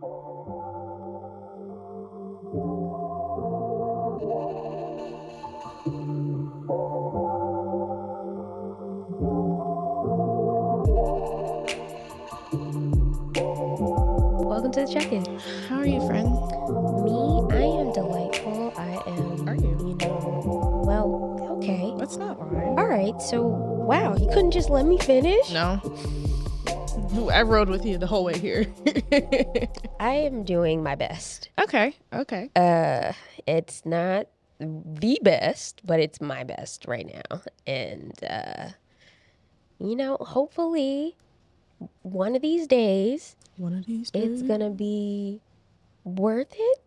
Welcome to the check-in. How are you, friend? Me, I am delightful. I am. Are you? You know. Well, okay. Let's not lie. All right. So, wow, you couldn't just let me finish. No. I rode with you the whole way here. I am doing my best. okay. Okay. Uh, it's not the best, but it's my best right now. And uh, you know, hopefully, one of these days, One of these days, it's gonna be worth it.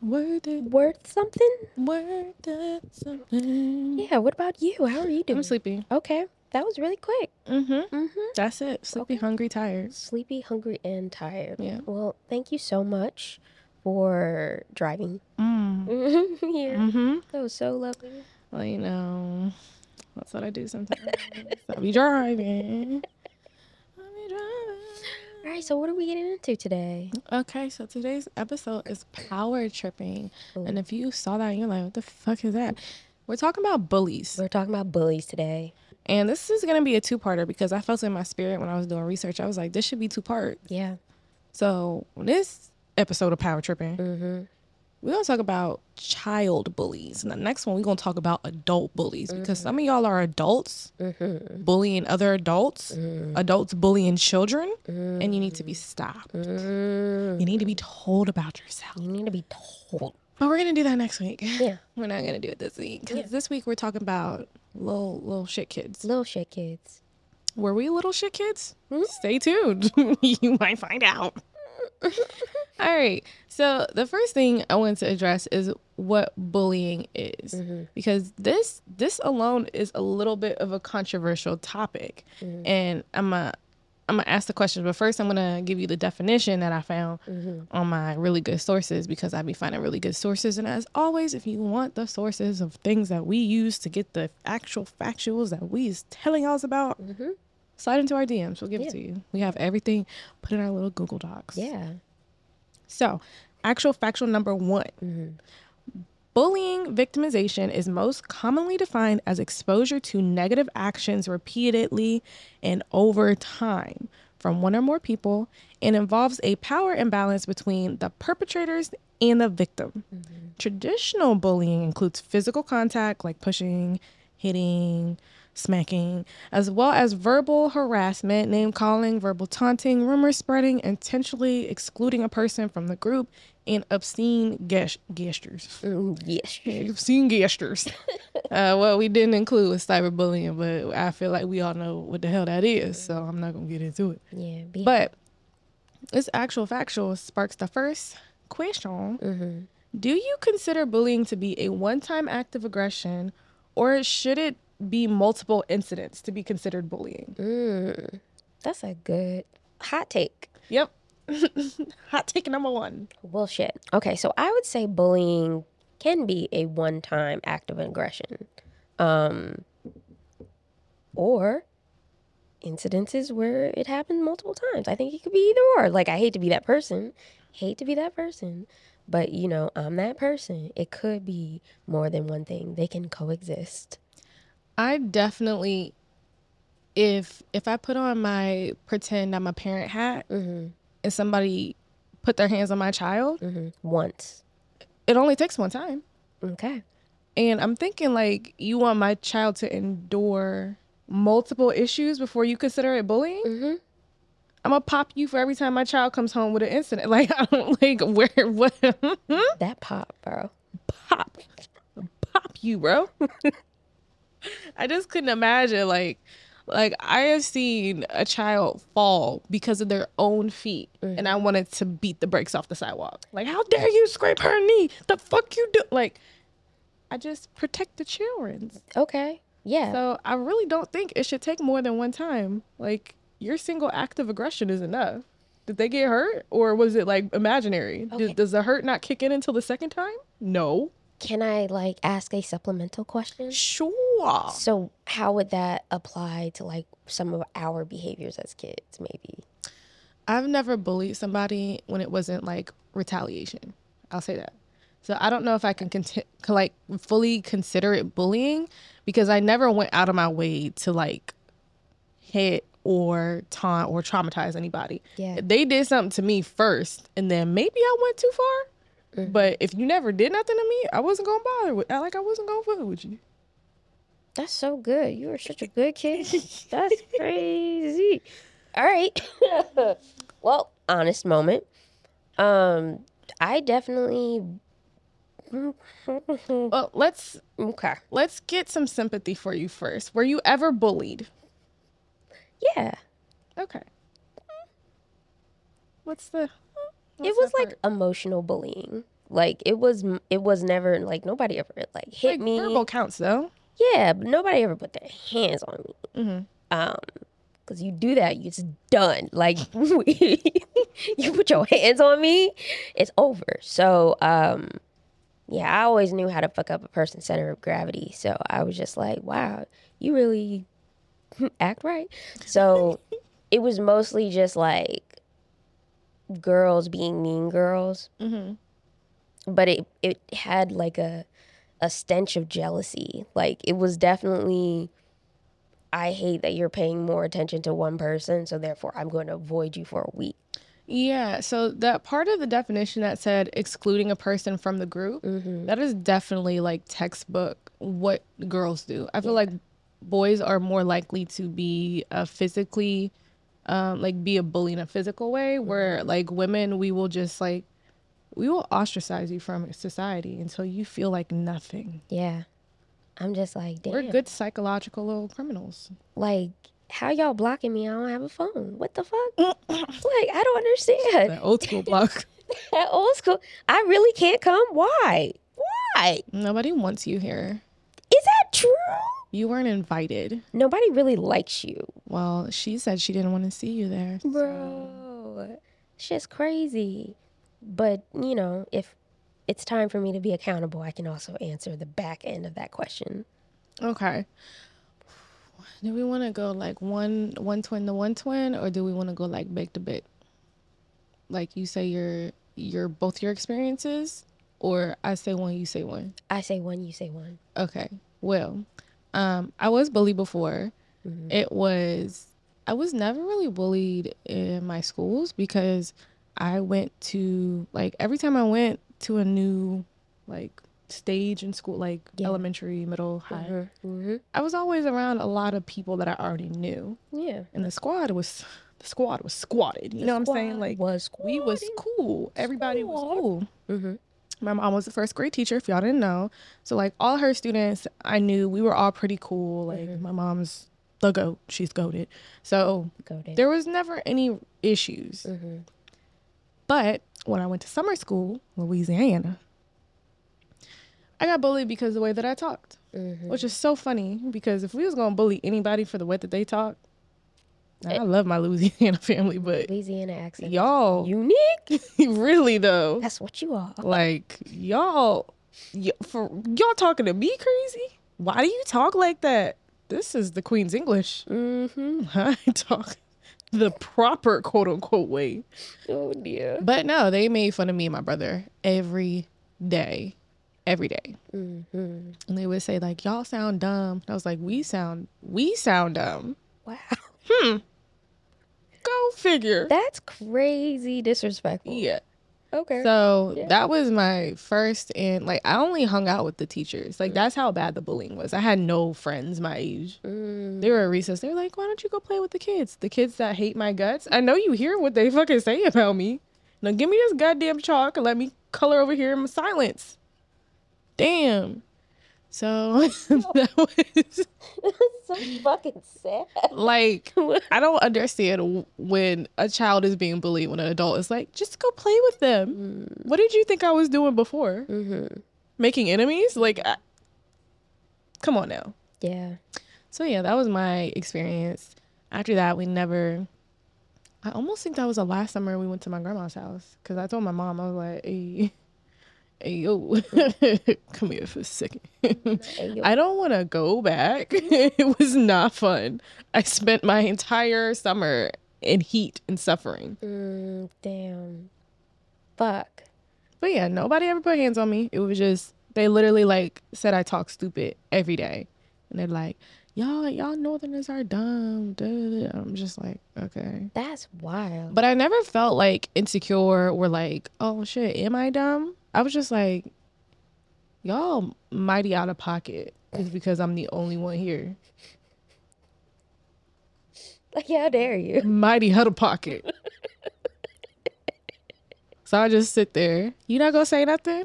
worth it. Worth something. Worth it. Something. Yeah. What about you? How are you doing? I'm sleepy. Okay, that was really quick. Mm-hmm. Mm-hmm. That's it. Sleepy, Okay. hungry, tired. Sleepy, hungry, and tired. Yeah. Well, thank you so much for driving Mm. here. Mm-hmm. That was so lovely. Well, you know, that's what I do sometimes. I'll be driving. I'll be driving. All right. So, what are we getting into today? Okay, so today's episode is power tripping. Ooh. And if you saw that, you're like, what the fuck is that? We're talking about bullies. We're talking about bullies today. And this is going to be a two parter because I felt in my spirit when I was doing research. I was like, this should be two part. Yeah. So, this episode of Power Tripping, Mm-hmm. we're going to talk about child bullies. And the next one, we're going to talk about adult bullies because some of y'all are adults Mm-hmm. bullying other adults, adults bullying children, Mm-hmm. and you need to be stopped. Mm. You need to be told about yourself. You need to be told. But we're gonna do that next week. Yeah. We're not gonna do it this week because Yeah. this week we're talking about little little shit kids. Little shit kids. Were we little shit kids? Hmm? Stay tuned. you might find out. All right. So the first thing I want to address is what bullying is, Mm-hmm. because this this alone is a little bit of a controversial topic, Mm-hmm. and I'm a I'm gonna ask the questions, but first I'm gonna give you the definition that I found Mm-hmm. on my really good sources because I be finding really good sources. And as always, if you want the sources of things that we use to get the actual factuals that we is telling us about, Mm-hmm. slide into our DMs. We'll give Yeah. it to you. We have everything put in our little Google Docs. Yeah. So, actual factual number one. Mm-hmm. Bullying victimization is most commonly defined as exposure to negative actions repeatedly and over time from one or more people and involves a power imbalance between the perpetrators and the victim. Mm-hmm. Traditional bullying includes physical contact like pushing, hitting, smacking, as well as verbal harassment, name calling, verbal taunting, rumor spreading, intentionally excluding a person from the group, and obscene ges- gestures. Mm, yes. Obscene gestures. uh, what we didn't include was cyberbullying, but I feel like we all know what the hell that is, so I'm not gonna get into it. Yeah. Be- But this actual factual sparks the first question. mm-hmm. Do you consider bullying to be a one time act of aggression, or should it be multiple incidents to be considered bullying? mm. That's a good hot take. Yep. Hot take number one. Well, shit. Okay, so I would say bullying can be a one-time act of aggression, um, or incidences where it happened multiple times. I think it could be either or. Like, I hate to be that person, hate to be that person, but you know, I'm that person. It could be more than one thing. They can coexist. I definitely, if if I put on my pretend I'm a parent hat Mm-hmm. And somebody put their hands on my child, Mm-hmm. Once. it only takes one time. Okay. And I'm thinking like you want my child to endure multiple issues before you consider it bullying. Mm-hmm. I'm gonna pop you for every time my child comes home with an incident. Like I don't like where what That pop, bro. pop pop you, bro. I just couldn't imagine like like I have seen a child fall because of their own feet and I wanted to beat the brakes off the sidewalk. Like how dare you scrape her knee? The fuck you do like I just protect the children. Okay. Yeah. So I really don't think it should take more than one time. Like your single act of aggression is enough. Did they get hurt or was it like imaginary? Okay. does the hurt not kick in until the second time? No. Can I like ask a supplemental question? Sure. So how would that apply to like some of our behaviors as kids, maybe? I've never bullied somebody when it wasn't like retaliation. I'll say that. So I don't know if I can conti- like fully consider it bullying because I never went out of my way to like hit or taunt or traumatize anybody. Yeah. They did something to me first and then maybe I went too far. But if you never did nothing to me, I wasn't gonna bother with like I wasn't gonna fuck with you. That's so good. You are such a good kid. That's crazy. All right. well, honest moment. Um, I definitely. Well, let's Okay. let's get some sympathy for you first. Were you ever bullied? Yeah. Okay. What's the? It was like part? emotional bullying. Like it was. It was never like nobody ever like hit like me. verbal counts though. Yeah, but nobody ever put their hands on me. Mhm. Um, because you do that, it's done. Like you put your hands on me, it's over. So, um, yeah, I always knew how to fuck up a person's center of gravity. So I was just like, wow, you really act right. So it was mostly just like girls being mean girls, Mhm. but it it had like a a stench of jealousy. Like it was definitely I hate that you're paying more attention to one person, so therefore I'm going to avoid you for a week. Yeah. So that part of the definition that said excluding a person from the group, Mm-hmm. that is definitely like textbook what girls do. I feel like boys are more likely to be uh, physically, um, like be a bully in a physical way, where like women, we will just like, we will ostracize you from society until you feel like nothing. Yeah. I'm just like, damn. We're good psychological little criminals. Like, how y'all blocking me? I don't have a phone. What the fuck? like, I don't understand. That old school block. That old school. I really can't come. Why? Why? Nobody wants you here. Is that true? You weren't invited. Nobody really likes you, Well, she said she didn't want to see you there. so- bro. Shit's crazy. But you know, if it's time for me to be accountable, I can also answer the back end of that question. Okay. Do we want to go like one one twin to one twin, or do we want to go like bit to bit? Like you say your your both your experiences, or I say one, you say one. I say one, you say one. Okay. Well, um, I was bullied before. It was I was never really bullied in my schools because I went to like every time I went to a new like stage in school, like Yeah. elementary, middle, high. Mm-hmm. I was always around a lot of people that I already knew, Yeah. and the squad was the squad was squatted. You know what I'm saying? Like was we was cool. Everybody was cool. Mm-hmm. My mom was a first grade teacher, if y'all didn't know. So like all her students, I knew we were all pretty cool. Like my mom's the goat. She's goaded. So Go there. was never any issues. Mm-hmm. But when I went to summer school, Louisiana, I got bullied because of the way that I talked. Mm-hmm. Which is so funny because if we was gonna bully anybody for the way that they talk, I love my Louisiana family, but Louisiana accent. y'all unique. really though, That's what you are. like y'all, y- for y'all talking to me crazy. Why do you talk like that? This is the Queen's English. Mm-hmm. I talk the proper quote unquote way. Oh dear. But no, they made fun of me and my brother every day, every day. Mm-hmm. And they would say like, "Y'all sound dumb." And I was like, "We sound, we sound dumb." Wow. Go figure. That's crazy disrespectful. yeah. Okay. So Yeah. that was my first, and like I only hung out with the teachers. Like that's how bad the bullying was. I had no friends my age. Mm. They were at recess. They were like, "Why don't you go play with the kids? The kids that hate my guts. I know you hear what they fucking say about me. Now give me this goddamn chalk and let me color over here in silence." Damn. So that was so fucking sad. like I don't understand when a child is being bullied when an adult is like, just go play with them. What did you think I was doing before? Mm-hmm. Making enemies? Like, I... come on now. Yeah. So yeah, that was my experience. After that, we never. I almost think that was the last summer we went to my grandma's house because I told my mom I was like, "Hey, hey yo, come here for a second. Hey. I don't want to go back. it was not fun. I spent my entire summer in heat and suffering. Mm, damn. Fuck. But yeah, nobody ever put hands on me. It was just they literally like said I talk stupid every day, and they're like, "Y'all, y'all Northerners are dumb." I'm just like, okay. That's wild. But I never felt like insecure or like, oh shit, am I dumb? I was just like, y'all mighty out of pocket is because I'm the only one here. Like, how dare you? Mighty out of pocket. so I just sit there. You not gonna say nothing?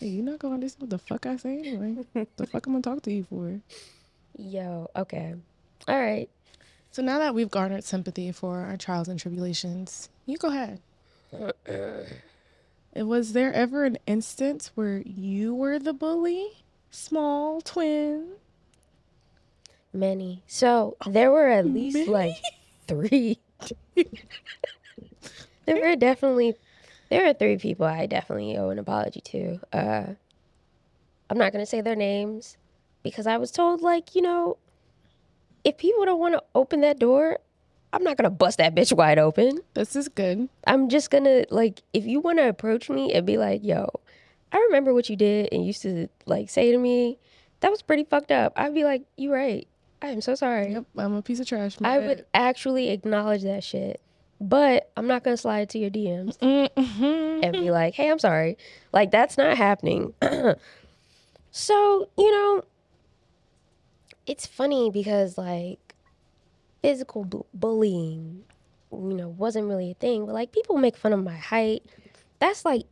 You not gonna understand what the fuck I say anyway? the fuck I'm gonna talk to you for? Yo, okay. All right. So now that we've garnered sympathy for our trials and tribulations, you go ahead. Was there ever an instance where you were the bully? Small twin? Many. So there were at least Many? like three. there were definitely there are three people I definitely owe an apology to. Uh I'm not gonna say their names because I was told like, you know, if people don't want to open that door, I'm not gonna bust that bitch wide open. This is good. I'm just gonna like if you want to approach me and be like, "Yo, I remember what you did and used to like say to me, that was pretty fucked up." I'd be like, "You right. I am so sorry." Yep, I'm a piece of trash. I bad. would actually acknowledge that shit. But I'm not gonna slide to your DMs Mhm. and be like, "Hey, I'm sorry." Like that's not happening. so, you know, it's funny because like physical bu- bullying, you know, wasn't really a thing, but like people make fun of my height. That's like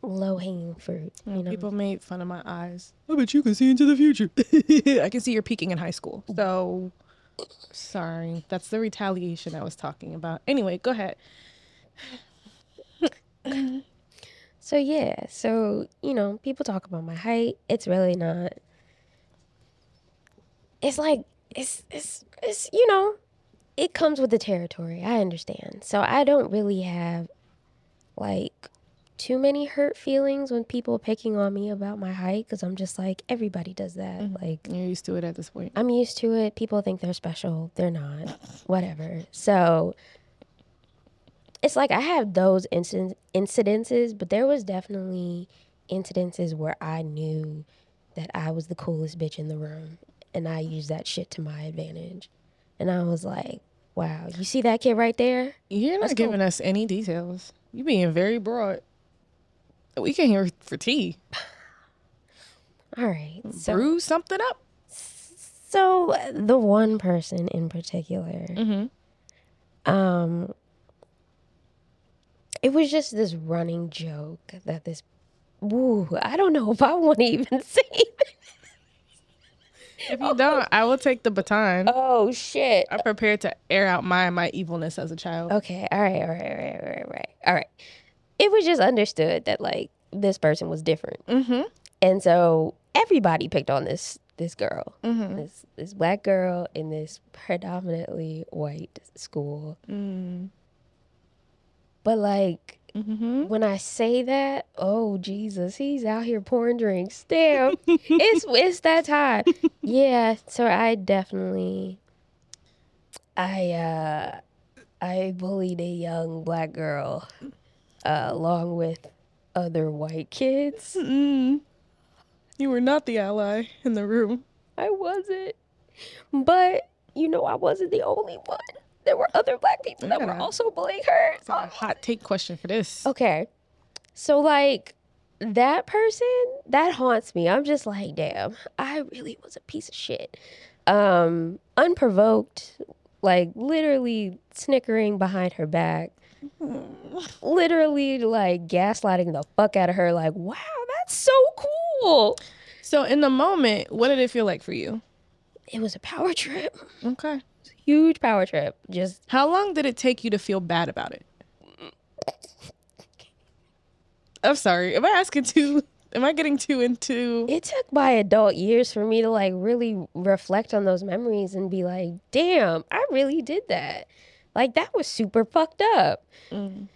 low hanging fruit, you know. People made fun of my eyes. I bet you can see into the future. I can see you're peaking in high school. So sorry. That's the retaliation I was talking about. Anyway, go ahead. So yeah, so you know, people talk about my height. It's really not. It's like it's it's it's you know, it comes with the territory. I understand. So I don't really have like too many hurt feelings when people picking on me about my height because I'm just like everybody does that. Mm-hmm. Like You're used to it at this point. I'm used to it. People think they're special. They're not. Whatever. So it's like I have those incident incidences, but there was definitely incidences where I knew that I was the coolest bitch in the room and I used that shit to my advantage. And I was like, wow, you see that kid right there? You're not giving us any details. You're being very broad. We came here for tea. All right. So Brew something up. so the one person in particular Mm-hmm. um it was just this running joke that this woo i don't know if i want to even say it. If you don't, I will take the baton. oh shit I'm prepared to air out my my evilness as a child. okay all right all right all right all right all right all right it was just understood that like this person was different Mm-hmm. and so everybody picked on this this girl Mm-hmm. this this black girl in this predominantly white school Mm-hmm. but like Mm-hmm. when I say that, oh Jesus, he's out here pouring drinks. Damn, it's it's that time. Yeah, so I definitely, I uh, I bullied a young black girl, uh, along with other white kids. Mm-mm. You were not the ally in the room. I wasn't, but you know I wasn't the only one. There were other black people that were also bullying her. It's a hot take question for this. Okay. So like that person that haunts me. I'm just like, damn, I really was a piece of shit. Um, unprovoked, like literally snickering behind her back. Literally like gaslighting the fuck out of her, like, wow, that's so cool. So in the moment, what did it feel like for you? It was a power trip. Okay. Huge power trip. Just How long did it take you to feel bad about it? I'm sorry. Am I asking too? Am I getting too into? it took my adult years for me to like really reflect on those memories and be like, damn, I really did that. Like that was super fucked up. Mm.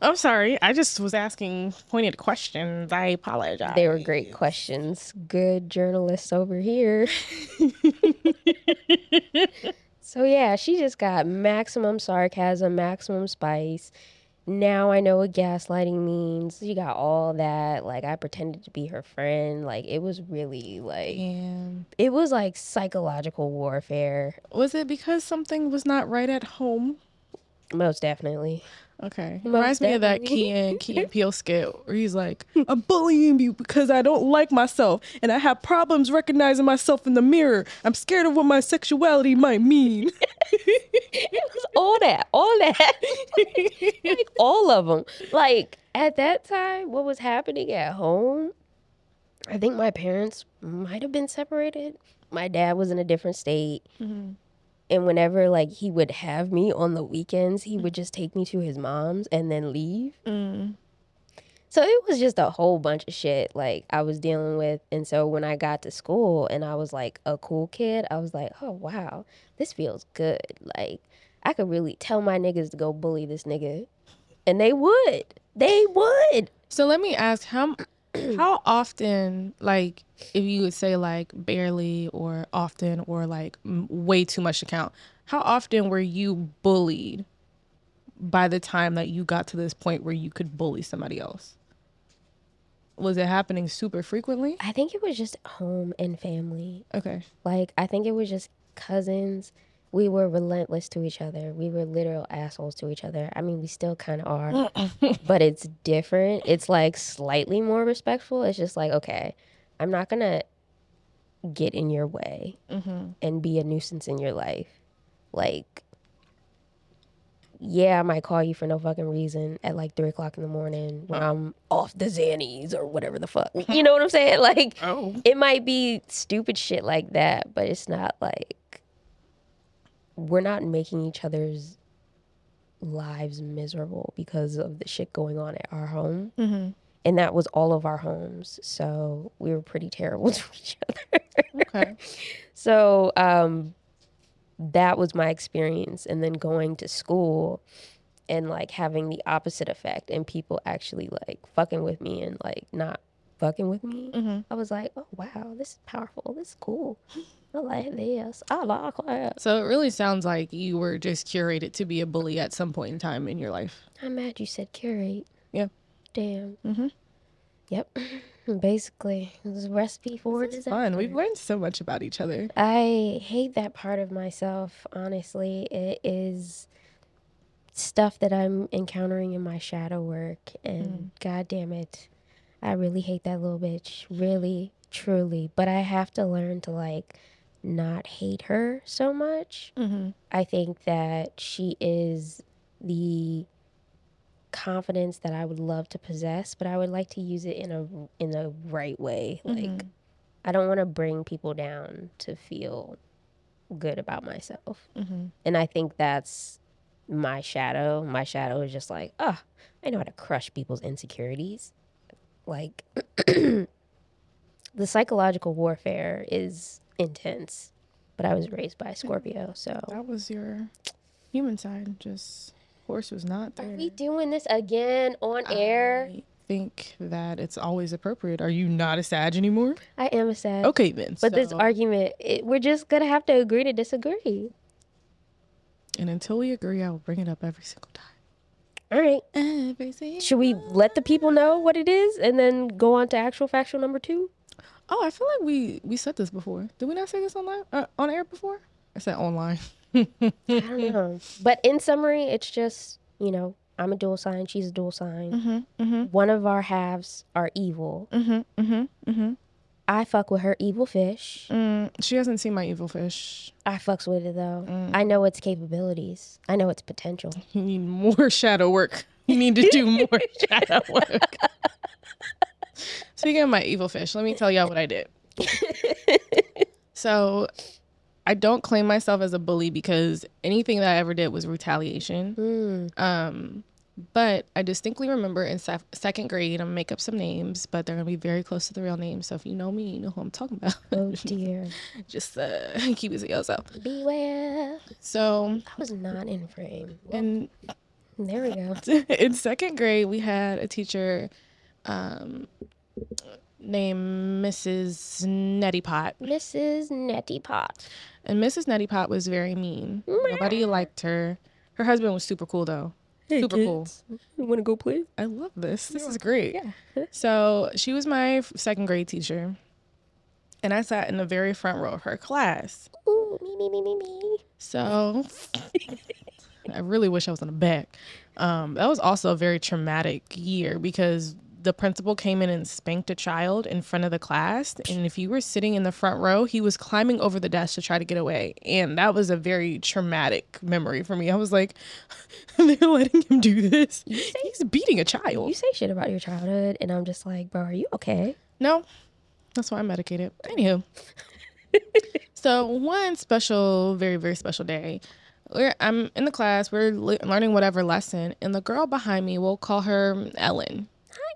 I'm sorry. I just was asking pointed questions. I apologize. They were great questions. Good journalists over here. So yeah, she just got maximum sarcasm, maximum spice. Now I know what gaslighting means. She got all that. Like I pretended to be her friend. Like it was really like it was like psychological warfare. was it because something was not right at home? Most definitely. Okay. Most Reminds me of that. Key and Key and Peele skit where he's like, I'm bullying you because I don't like myself and I have problems recognizing myself in the mirror. I'm scared of what my sexuality might mean. It was all that, all that, like all of them. Like at that time, what was happening at home? I think my parents might have been separated. My dad was in a different state, mm-hmm. And whenever like he would have me on the weekends, he would just take me to his mom's and then leave. Mm. So it was just a whole bunch of shit like I was dealing with. And so when I got to school and I was like a cool kid, I was like, oh wow, this feels good. Like I could really tell my niggas to go bully this nigga. And they would. They would. So let me ask how how often like if you would say like barely or often or like m- way too much to count how often were you bullied by the time that you got to this point where you could bully somebody else was it happening super frequently I think it was just home and family. okay Like I think it was just cousins. We were relentless to each other. We were literal assholes to each other. I mean, we still kind of are, but it's different. It's like slightly more respectful. It's just like, okay, I'm not gonna get in your way mm-hmm. and be a nuisance in your life. Like, yeah, I might call you for no fucking reason at like three o'clock in the morning when I'm off the Xannies or whatever the fuck. You know what I'm saying? Like, oh it might be stupid shit like that, but it's not like we're not making each other's lives miserable because of the shit going on at our home. Mhm. And that was all of our homes. So we were pretty terrible to each other. okay so um, that was my experience. And then going to school and like having the opposite effect and people actually like fucking with me and like not fucking with me. Mhm. I was like, oh wow, this is powerful. This is cool. I like this. I like that. so it really sounds like you were just curated to be a bully at some point in time in your life I'm mad you said curate. Yeah. Damn. Mm-hmm. Yep. Basically, it was a recipe for it's disaster. fun we've learned so much about each other I hate that part of myself, honestly. It is stuff that I'm encountering in my shadow work and god damn it. I really hate that little bitch. Really, truly. But I have to learn to like not hate her so much. mm-hmm. I think that she is the confidence that I would love to possess, but I would like to use it in a in the right way. Like I don't want to bring people down to feel good about myself. Mm-hmm. And I think that's my shadow. My shadow is just like, oh, I know how to crush people's insecurities. Like the psychological warfare is intense, but I was raised by a Scorpio, so That was your human side. Just horse was not there. Are we doing this again on air? I think that it's always appropriate. Are you not a Sag anymore? I am a sad. Okay then. But this argument, it, we're just gonna have to agree to disagree. and until we agree, I will bring it up every single time. All right. Every single. Should we let the people know what it is and then go on to actual factual number two? Oh, I feel like we we said this before. Did we not say this online uh, on air before? I said online. I don't know. But in summary, it's just, you know, I'm a dual sign, she's a dual sign. Mm-hmm. Mm-hmm. One of our halves are evil. Mm-hmm. Mm-hmm. Mm-hmm. I fuck with her evil fish. Mm, she hasn't seen my evil fish. I fucks with it though. Mm. I know its capabilities. I know its potential. You need more shadow work. You need to do more shadow work. Speaking of my evil fish, let me tell y'all what I did. so, I don't claim myself as a bully because anything that I ever did was retaliation. Mm. Um, but I distinctly remember in sef- second grade, I'm gonna make up some names, but they're gonna be very close to the real names. So if you know me, you know who I'm talking about. Oh dear. Just uh, keep it to yourself. Beware. So, I was not in frame. and There we go. in second grade, we had a teacher. Um, named Mrs. Nettie Pot. Mrs. Nettie Pot. And Mrs. Nettie Pot was very mean. Nobody liked her. Her husband was super cool though. super cool. You want to go play? I love this. This is great. Yeah. So she was my second grade teacher. And I sat in the very front row of her class. Ooh, me, me, me, me, me. So I really wish I was in the back. Um, that was also a very traumatic year because the principal came in and spanked a child in front of the class. And if you were sitting in the front row, he was climbing over the desk to try to get away. And that was a very traumatic memory for me. I was like, they're letting him do this. He's beating a child. You say shit about your childhood, and I'm just like, bro, are you okay? No, that's why I'm medicated. Anywho, so one special, very very special day, we're, I'm in the class. We're le- learning whatever lesson, and the girl behind me, we'll call her Ellen.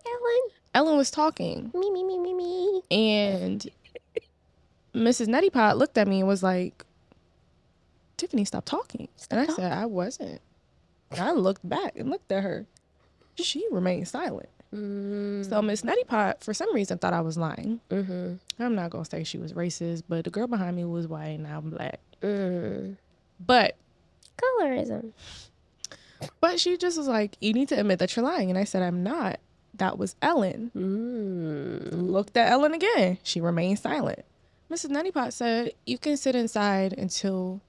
Ellen. Ellen was talking, Me, me, me, me, me. and Mrs. Nettie Pot looked at me and was like, "Tiffany, stop talking." and I said, "I wasn't." And I looked back and looked at her. She remained silent. Mm, So Miss Nettie Pot, for some reason, thought I was lying. mm-hmm. I'm not gonna say she was racist, but the girl behind me was white and I'm black. Mm. But Colorism. but she just was like, You need to admit that you're lying. And I said, I'm not. That was Ellen. Mm. Looked at Ellen again. She remained silent. Mrs. Nuttypot said, You can sit inside until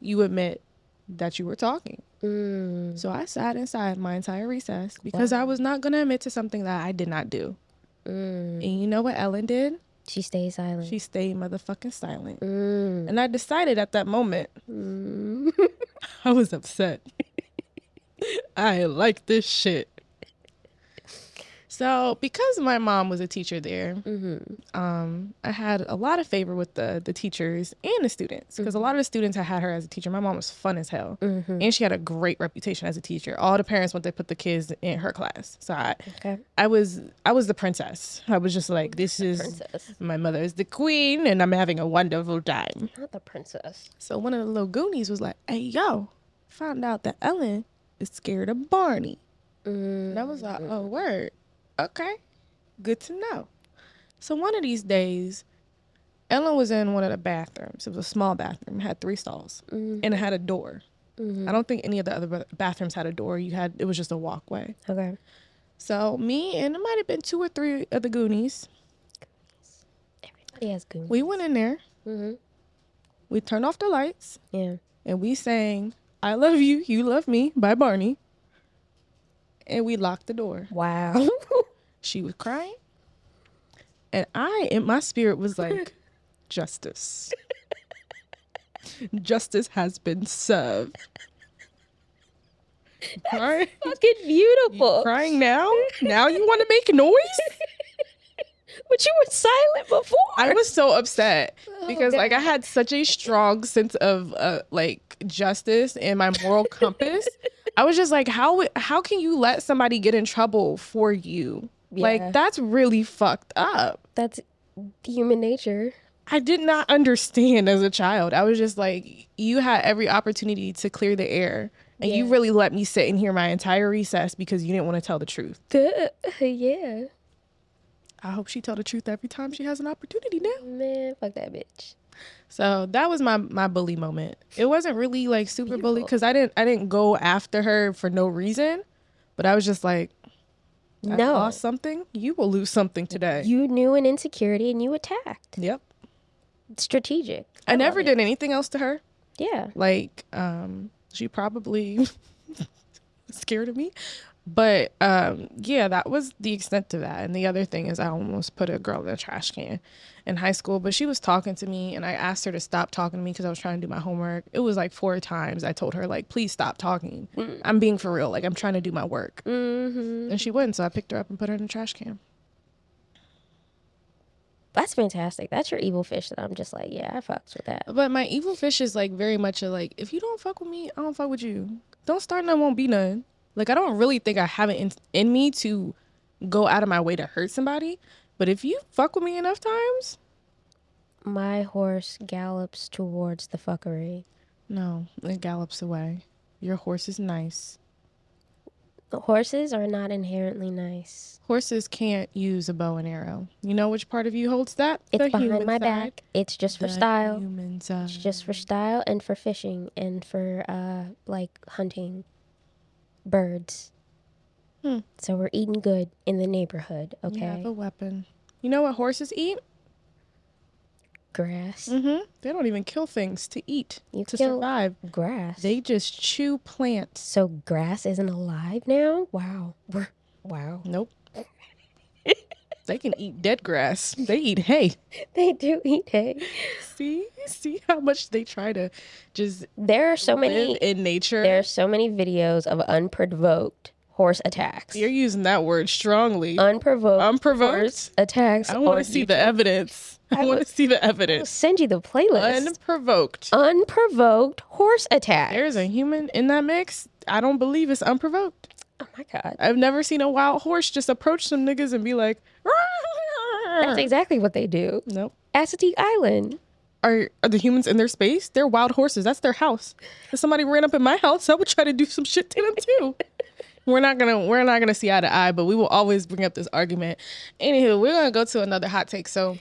you admit that you were talking. Mm. So I sat inside my entire recess because I was not gonna admit to something that I did not do. Mm. And you know what Ellen did? She stayed silent. She stayed motherfucking silent. Mm. And I decided at that moment Mm. I was upset. I like this shit. So, because my mom was a teacher there, mm-hmm. um, I had a lot of favor with the the teachers and the students because a lot of the students had had her as a teacher. My mom was fun as hell, Mm-hmm. and she had a great reputation as a teacher. All the parents wanted to put the kids in her class, so I, Okay. I was I was the princess. I was just like, this is Princess. my mother is the queen, and I'm having a wonderful time. Not the princess. So one of the little Goonies was like, "Hey, yo, found out that Ellen is scared of Barney." Mm. And I was like, "Oh, word, okay, good to know." So one of these days, Ellen was in one of the bathrooms. It was a small bathroom, it had three stalls, Mm. and it had a door. Mhm. I don't think any of the other bathrooms had a door. You had it was just a walkway. Okay. So me and it might have been two or three of the Goonies. Everybody has goons. We went in there. Mm-hmm. We turned off the lights. Yeah. and we sang I Love You, You Love Me by Barney. And we locked the door. Wow. She was crying. And I, in my spirit, was like, Justice. Justice has been served. Crying, Fucking beautiful. crying now? Now you want to make noise? But you were silent before. I was so upset because Oh, like I had such a strong sense of uh, like justice and my moral compass. I was just like, how how can you let somebody get in trouble for you? Yeah. Like that's really fucked up. That's human nature. I did not understand as a child. I was just like, you had every opportunity to clear the air, and you really let me sit in here my entire recess because you didn't want to tell the truth. yeah. I hope she tell the truth every time she has an opportunity now. Man, fuck that bitch. So that was my my bully moment. It wasn't really like super bully because I didn't I didn't go after her for no reason, but I was just like, I No. lost something. You will lose something today. You knew an insecurity and you attacked. yep. Strategic. I, never love it. did anything else to her. Yeah. Like, um, she probably scared of me. But um, yeah, that was the extent of that. And the other thing is, I almost put a girl in a trash can in high school. But she was talking to me, and I asked her to stop talking to me because I was trying to do my homework. It was like four times. I told her like, please stop talking. I'm being for real. Like I'm trying to do my work. Mm-hmm. And she wouldn't. So I picked her up and put her in the trash can. That's fantastic. That's your evil fish that I'm just like, yeah, I fucks with that. But my evil fish is like very much a like, if you don't fuck with me, I don't fuck with you. Don't start none, won't be none. Like I don't really think I have it in, in me to go out of my way to hurt somebody. But if you fuck with me enough times, My horse gallops towards the fuckery. no, it gallops away. Your horse is nice. Horses are not inherently nice. Horses can't use a bow and arrow. You know which part of you holds that? It's The behind my side. back. It's just for The style. It's just for style and for fishing and for uh like hunting birds. Hmm. So we're eating good in the neighborhood, okay? You have a weapon. You know what horses eat? Grass. Mm-hmm. They don't even kill things to eat You to survive. grass. They just chew plants. so grass isn't alive now? Wow. We're, wow. Nope. they can eat dead grass. They eat hay. They do eat hay. See, see how much they try to just There are so many in nature. there are so many videos of unprovoked horse attacks. You're using that word strongly. unprovoked Unprovoked? horse attacks. I want to see the evidence. I I want to see the evidence. I'll send you the playlist. Unprovoked. unprovoked horse attacks. There's a human in that mix. I don't believe it's unprovoked. oh my god. I've never seen a wild horse just approach some niggas and be like, That's exactly what they do. nope. Assateague Island. Are are the humans in their space? They're wild horses. That's their house. If somebody ran up in my house, I would try to do some shit to them too. we're not gonna we're not gonna see eye to eye, but we will always bring up this argument. Anywho, we're gonna go to another hot take. So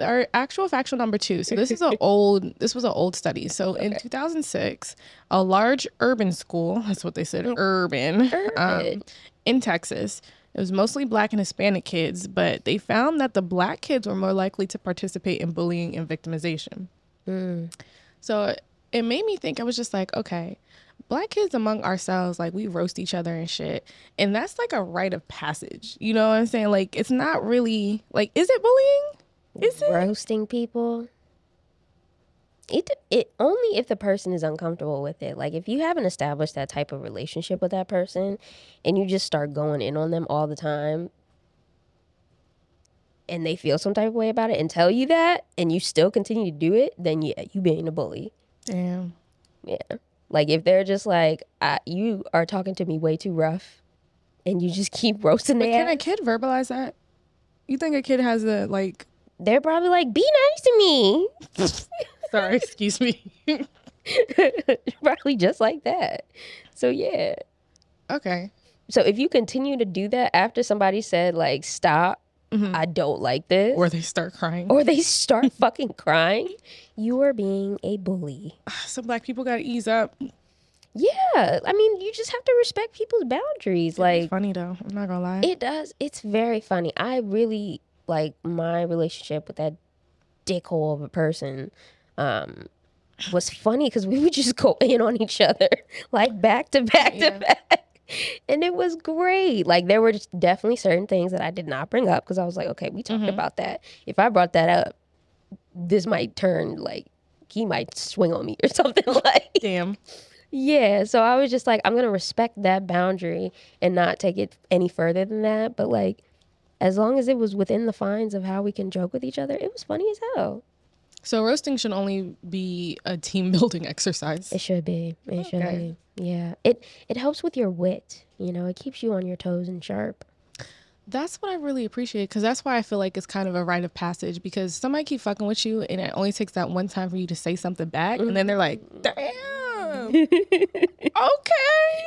our actual factual number two. So this is an old this was an old study. So in 2006, a large urban school, that's what they said, urban, Um, Urban. in Texas. It was mostly black and Hispanic kids, but they found that the black kids were more likely to participate in bullying and victimization. Mm. So it made me think, I was just like, okay, black kids among ourselves, like we roast each other and shit. And that's like a rite of passage. You know what I'm saying? Like it's not really like, is it bullying? Is it? Roasting people. It it only if the person is uncomfortable with it. Like if you haven't established that type of relationship with that person and you just start going in on them all the time and they feel some type of way about it and tell you that and you still continue to do it, then yeah, you being a bully. Damn. Yeah. Like if they're just like, I, you are talking to me way too rough and you just keep roasting But can a kid verbalize that? You think a kid has a like they're probably like, be nice to me. sorry, excuse me. probably just like that. So yeah. okay. So if you continue to do that after somebody said like stop, mm-hmm. I don't like this, Or they start crying. or they start fucking crying, you are being a bully. Ah, some black people gotta ease up. Yeah, I mean, you just have to respect people's boundaries. It's Like funny though. I'm not gonna lie. it does. It's very funny. I really like my relationship with that dickhole of a person. Um, was funny because we would just go in on each other like back to back Yeah. to back. And it was great. Like there were just definitely certain things that I did not bring up because I was like, okay, we talked about that. If I brought that up, this might turn like he might swing on me or something like. Damn. Yeah, so I was just like, I'm gonna respect that boundary and not take it any further than that. But like, as long as it was within the fines of how we can joke with each other, it was funny as hell. So roasting should only be a team building exercise. It should be. It should Okay. be. Yeah. It it helps with your wit. You know, it keeps you on your toes and sharp. That's what I really appreciate because that's why I feel like it's kind of a rite of passage because somebody keep fucking with you and it only takes that one time for you to say something back and mm-hmm. then they're like, damn, okay,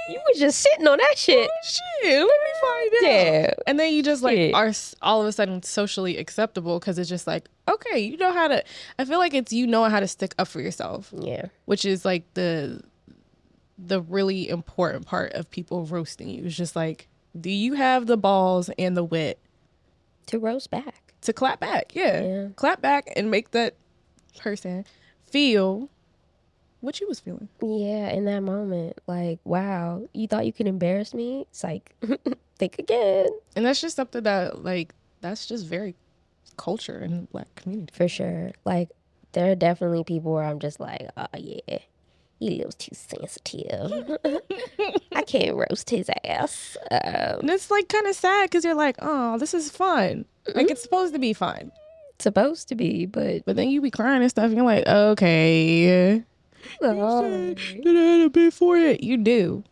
You were just sitting on that shit. Oh, shit, let me find out. Yeah. And then you just like are all of a sudden socially acceptable because it's just like, okay, you know how to. I feel like it's you knowing how to stick up for yourself, Yeah. which is like the the really important part of people roasting you. It's just like, do you have the balls and the wit To roast back. to clap back? Yeah, Yeah. clap back and make that person feel what you was feeling. Yeah, in that moment. Like, wow, you thought you could embarrass me? It's like, think again. And that's just something that like that's just very culture in the black community. For sure. Like, there are definitely people where I'm just like, oh, yeah, he lives too sensitive. I can't roast his ass. Um, And it's like kind of sad because you're like, oh, this is fun. Like it's supposed to be fun. supposed to be, but But then you be crying and stuff. And you're like, okay. Oh, Did I a big forehead? You do.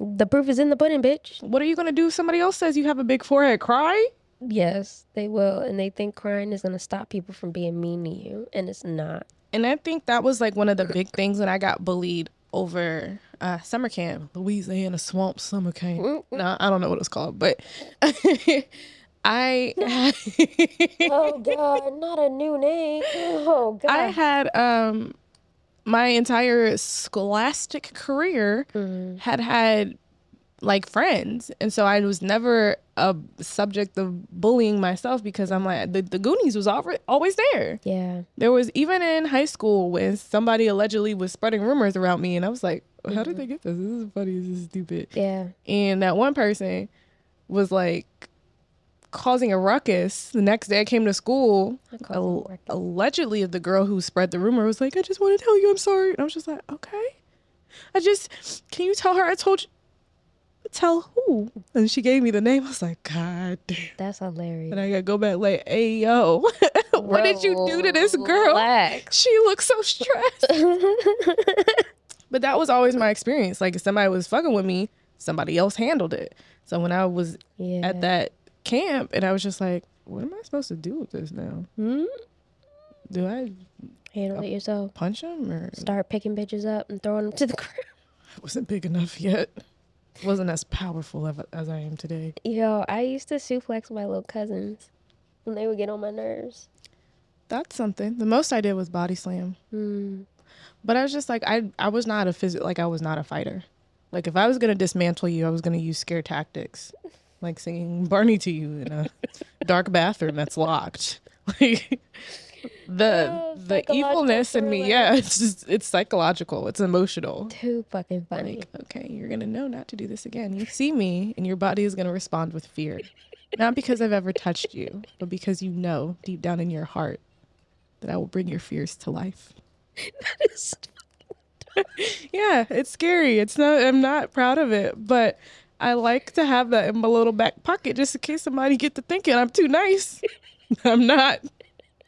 the proof is in the pudding, bitch. What are you gonna do? if Somebody else says you have a big forehead. Cry? Yes, they will. And they think crying is going to stop people from being mean to you. And it's not. And I think that was like one of the big things when I got bullied over uh, summer camp, Louisiana Swamp Summer Camp. No, I don't know what it's called, but I oh God, not a new name. Oh God. I had um my entire scholastic career Mm. had had like friends and so i was never a subject of bullying myself because i'm like the, the goonies was always there Yeah. there was even in high school when somebody allegedly was spreading rumors around me and i was like how did they get this this is funny this is stupid Yeah. and that one person was like causing a ruckus the next day i came to school I caused a al- allegedly the girl who spread the rumor was like i just want to tell you i'm sorry. And i was just like okay. I just can you tell her i told you tell who? And she gave me the name. I was like god damn. That's hilarious. and i gotta go back like hey yo what did you do to this girl? Relax. she looks so stressed. But that was always my experience. Like if somebody was fucking with me somebody else handled it. So when i was yeah. at that camp and I was just like, what am I supposed to do with this now? Hmm? Do I Handle it yourself. punch him or Start picking bitches up and throwing them to the ground. I wasn't big enough yet? Wasn't as powerful as, as I am today. Yo, I used to suplex my little cousins when they would get on my nerves. That's something. The most I did was body slam. Hmm. But I was just like I I was not a phys- like I was not a fighter. Like if I was gonna dismantle you, I was gonna use scare tactics. Like singing Barney to you in a dark bathroom that's locked. Like the Oh, the evilness in me, yeah, it's just it's psychological. It's emotional. Too fucking funny. Like, okay, you're gonna know not to do this again. You see me, and your body is gonna respond with fear, not because I've ever touched you, but because you know deep down in your heart that I will bring your fears to life. that is Yeah, it's scary. It's not. I'm not proud of it, but I like to have that in my little back pocket just in case somebody get to thinking I'm too nice. I'm not.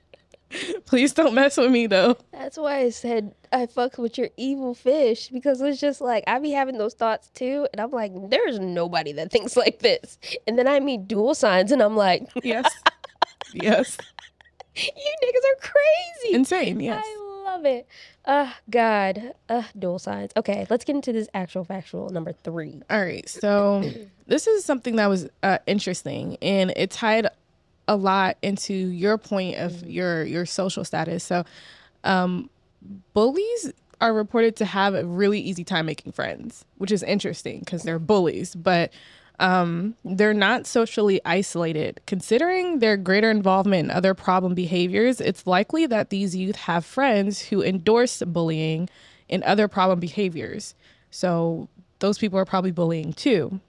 Please don't mess with me though. That's why I said I fuck with your evil fish because it's just like I be having those thoughts too, and I'm like, there's nobody that thinks like this. And then I meet dual signs, and I'm like, Yes. yes. you niggas are crazy. Insane. Yes. I love it. Uh God. Uh dual signs. Okay, let's get into this actual factual number three. All right. So this is something that was uh, interesting, and it tied a lot into your point of your your social status. So, um, bullies are reported to have a really easy time making friends, which is interesting because they're bullies, but um, they're not socially isolated. Considering their greater involvement in other problem behaviors, it's likely that these youth have friends who endorse bullying and other problem behaviors. So those people are probably bullying too,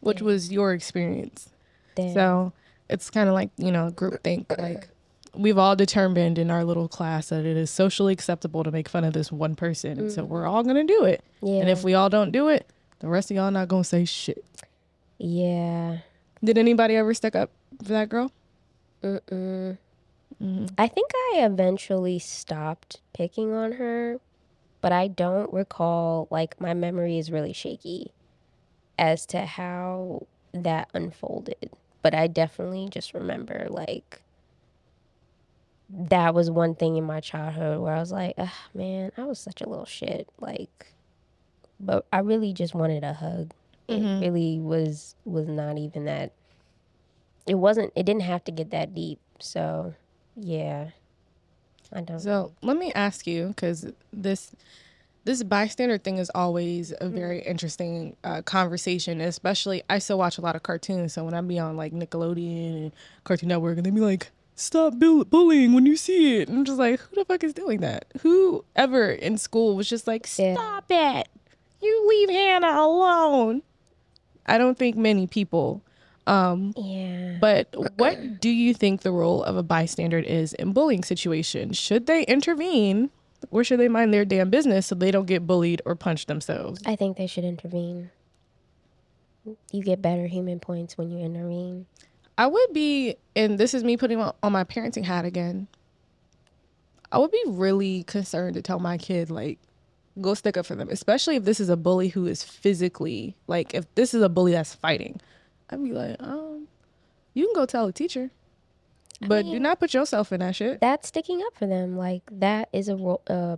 which was your experience. Damn. So it's kind of like, you know, group think like we've all determined in our little class that it is socially acceptable to make fun of this one person. And so we're all going to do it. yeah. And if we all don't do it, the rest of y'all not going to say shit. Yeah. Did anybody ever stick up for that girl? Mm-mm. Mm-hmm. I think I eventually stopped picking on her, but I don't recall, like, my memory is really shaky as to how that unfolded. But I definitely just remember, like, that was one thing in my childhood where I was like, man, I was such a little shit. Like, but I really just wanted a hug. Mhm. It really was was not even that. It wasn't. It didn't have to get that deep. So, yeah, I don't. So let me ask you, because this this bystander thing is always a very interesting uh, conversation. Especially, I still watch a lot of cartoons, so when I be on like Nickelodeon and Cartoon Network, and they be like, "Stop bull- bullying when you see it," and I'm just like, "Who the fuck is doing that? Who ever in school was just like, Yeah. stop it? You leave Hannah alone." I don't think many people. Um, yeah. but what do you think the role of a bystander is in bullying situations? Should they intervene or should they mind their damn business so they don't get bullied or punch themselves? I think they should intervene. You get better human points when you intervene. I would be, and this is me putting on my parenting hat again. I would be really concerned to tell my kid, like, go stick up for them, especially if this is a bully who is physically, like, if this is a bully that's fighting. I'd be like, um, you can go tell a teacher, but do mean- not put yourself in that shit. That's sticking up for them. Like that is a ro- uh,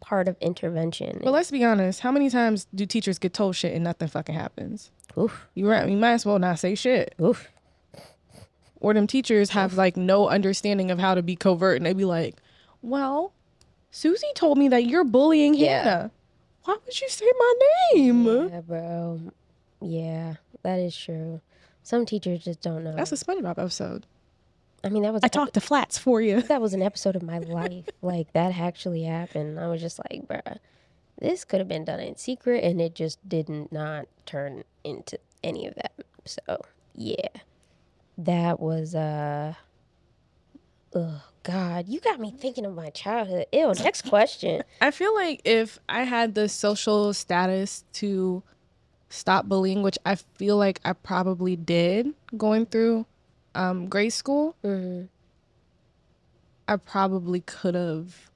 part of intervention. But let's be honest. How many times do teachers get told shit and nothing fucking happens? oof, You right. You might as well not say shit. oof. Or them teachers have like no understanding of how to be covert, and they'd be like, "Well, Susie told me that you're bullying Yeah. Hannah. Why would you say my name?" Yeah, bro. Yeah, that is true. Some teachers just don't know. That's a SpongeBob episode. I mean, that was I talked to flats for you. that was an episode of my life. like that actually happened. I was just like, bruh, this could have been done in secret, and it just did not turn into any of that. So yeah, that was uh, oh God, you got me thinking of my childhood. Ew. Next question. I feel like if I had the social status to stop bullying, which I feel like I probably did going through um, grade school, Mhm. I probably could have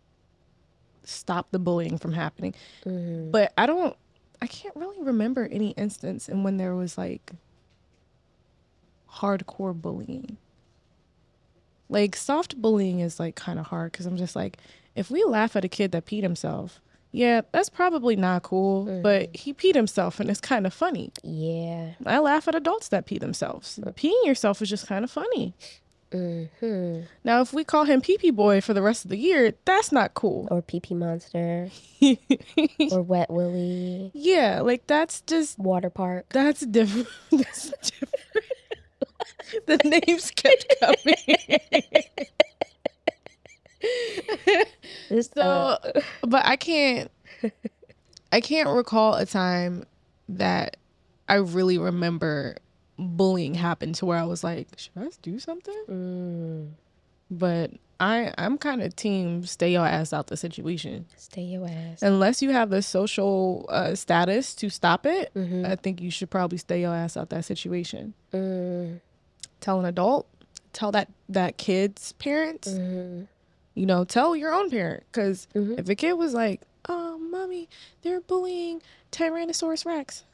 stopped the bullying from happening. Mhm. But I don't, I can't really remember any instance in when there was like hardcore bullying. Like soft bullying is like kind of hard because I'm just like, if we laugh at a kid that peed himself, yeah, that's probably not cool, but he peed himself and it's kind of funny. Yeah. I laugh at adults that pee themselves. Peeing yourself is just kind of funny. hmm Now, if we call him pee pee boy for the rest of the year, that's not cool. Or pee pee monster. or wet willy. yeah, like that's just Water park. That's different. That's different. The names kept coming. So, uh, but I can't. I can't recall a time that I really remember bullying happened to where I was like, should I do something? mm, But I, I'm kind of team stay your ass out the situation. stay your ass. Unless you have the social uh, status to stop it, Mhm. I think you should probably stay your ass out that situation. Mm, tell an adult tell that that kid's parents mhm. you know tell your own parent because Mhm. if a kid was like oh mommy they're bullying tyrannosaurus rex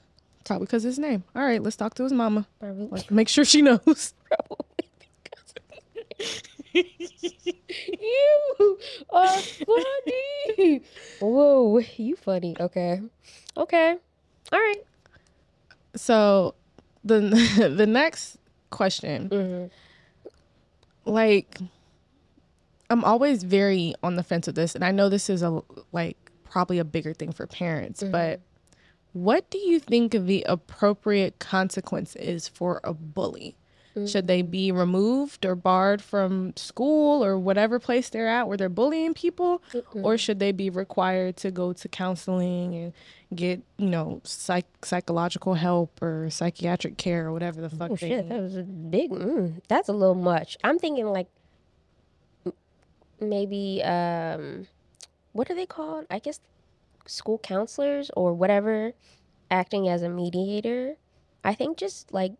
probably because his name all right let's talk to his mama Probably. like make sure she knows Probably because you are funny. Whoa, you funny. Okay. Okay. All right. so the the next question. Mhm. like i'm always very on the fence with this and i know this is a like probably a bigger thing for parents but what do you think the appropriate consequence is for a bully should they be removed or barred from school or whatever place they're at where they're bullying people or should they be required to go to counseling and get you know psych- psychological help or psychiatric care or whatever the fuck Oh they shit, need? that was a big. Mm, that's a little much. I'm thinking like maybe um, what are they called? I guess school counselors or whatever, acting as a mediator. I think just like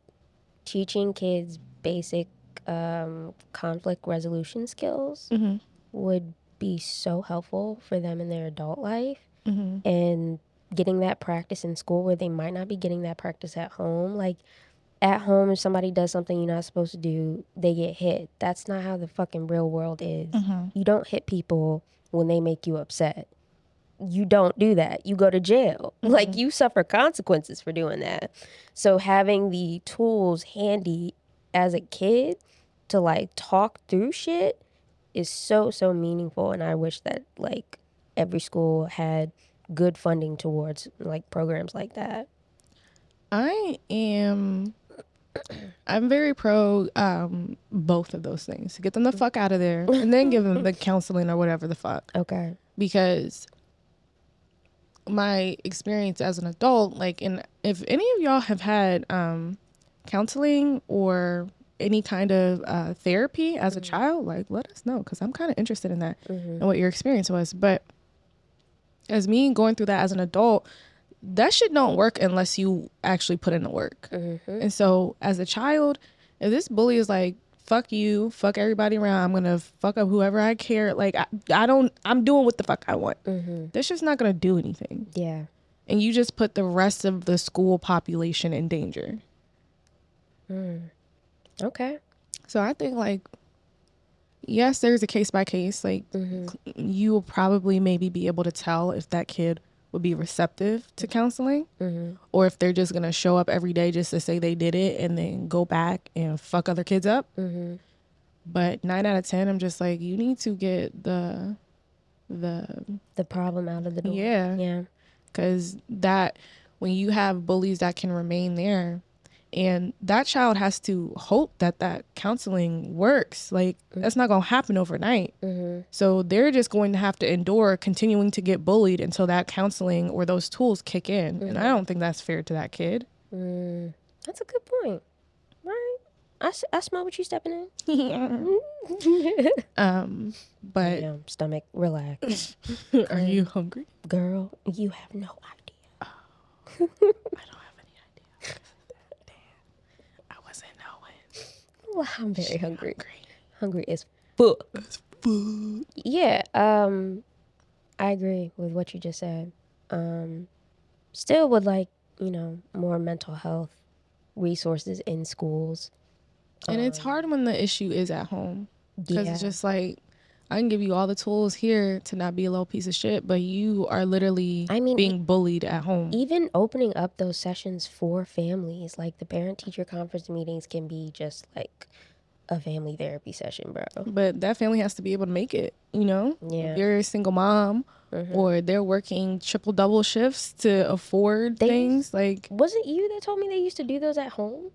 teaching kids basic um, conflict resolution skills Mhm. would be so helpful for them in their adult life Mhm. and getting that practice in school where they might not be getting that practice at home. Like at home, if somebody does something you're not supposed to do, they get hit. That's not how the fucking real world is. Mhm. You don't hit people when they make you upset. You don't do that. You go to jail. Like you suffer consequences for doing that. So having the tools handy as a kid to like talk through shit is so so meaningful and I wish that like every school had good funding towards like programs like that. I am. I'm very pro um, both of those things. Get them the fuck out of there, and then give them the counseling or whatever the fuck. Okay. Because my experience as an adult, like, and if any of y'all have had um, counseling or any kind of uh, therapy as a child, like, let us know because I'm kind of interested in that and what your experience was. But as me going through that as an adult, that shit don't work unless you actually put in the work. And so as a child, if this bully is like, fuck you, fuck everybody around, I'm gonna fuck up whoever I care, like I, I don't I'm doing what the fuck I want. That's just not gonna do anything. Yeah. And you just put the rest of the school population in danger. Okay. So I think like yes, there's a case by case. Like Mm-hmm. you will probably maybe be able to tell if that kid would be receptive to counseling Mm-hmm. or if they're just gonna show up every day just to say they did it and then go back and fuck other kids up. Mm-hmm. But nine out of ten, I'm just like, you need to get the the The problem out of the door. yeah, Yeah. because that when you have bullies that can remain there, and that child has to hope that that counseling works. Like that's not gonna happen overnight. Mm-hmm. So they're just going to have to endure continuing to get bullied until that counseling or those tools kick in. And I don't think that's fair to that kid. Mm. That's a good point. Right. I, s- I smell what you're stepping in. um, but Damn, stomach, relax. are you hungry? Girl, you have no idea. I don't have any idea. Damn, I wasn't knowing. Well, I'm very hungry. Hungry. Hungry as fuck. That's food. Yeah, um, I agree with what you just said. Um, still would like, you know, more mental health resources in schools. And it's hard when the issue is at home because Yeah. it's just like I can give you all the tools here to not be a little piece of shit, but you are literally I mean, being bullied at home. even opening up those sessions for families, like the parent teacher conference meetings can be just like a family therapy session, bro. But that family has to be able to make it, you know? Yeah. If you're a single mom Mhm. or they're working triple double shifts to afford They- things like Was it you that told me they used to do those at home?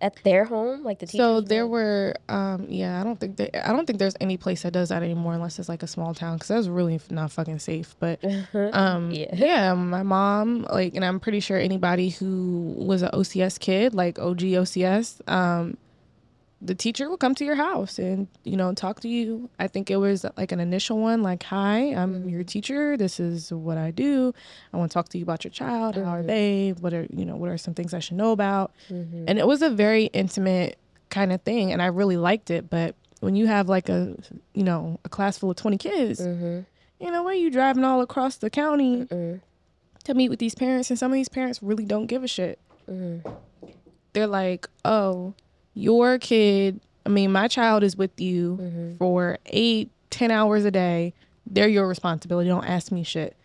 At their home, like the teachers. so there were um yeah, I don't think that I don't think there's any place that does that anymore unless it's like a small town cuz that's really not fucking safe, but um Yeah. yeah. my mom like and I'm pretty sure anybody who was an OCS kid, like OG OCS, um the teacher will come to your house and you know talk to you. I think it was like an initial one like hi i'm your teacher. This is what i do. I want to talk to you about your child. How are they? What are you know what are some things i should know about? Mhm. and it was a very intimate kind of thing and i really liked it but when you have like a you know a class full of 20 kids Mhm. you know what? You driving all across the county to meet with these parents and some of these parents really don't give a shit. They're like, oh, your kid, I mean, my child is with you Mm-hmm. for eight, ten hours a day. They're your responsibility. Don't ask me shit.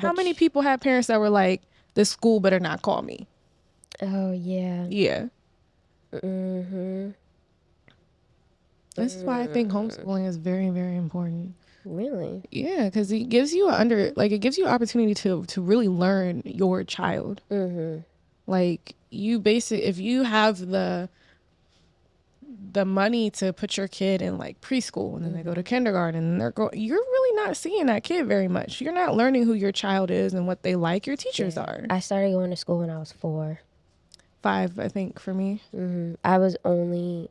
How many people have parents that were like, the school better not call me? Oh yeah. Yeah. Mm-hmm. This is why I think homeschooling is very, very important. Really? Yeah, because it gives you under like it gives you opportunity to to really learn your child. Mm-hmm. Like you basic if you have the the money to put your kid in like preschool and then they go to kindergarten and they're going you're really not seeing that kid very much. You're not learning who your child is and what they like. Your teachers are. I started going to school when I was four. Five, I think, for me. hmm I was only,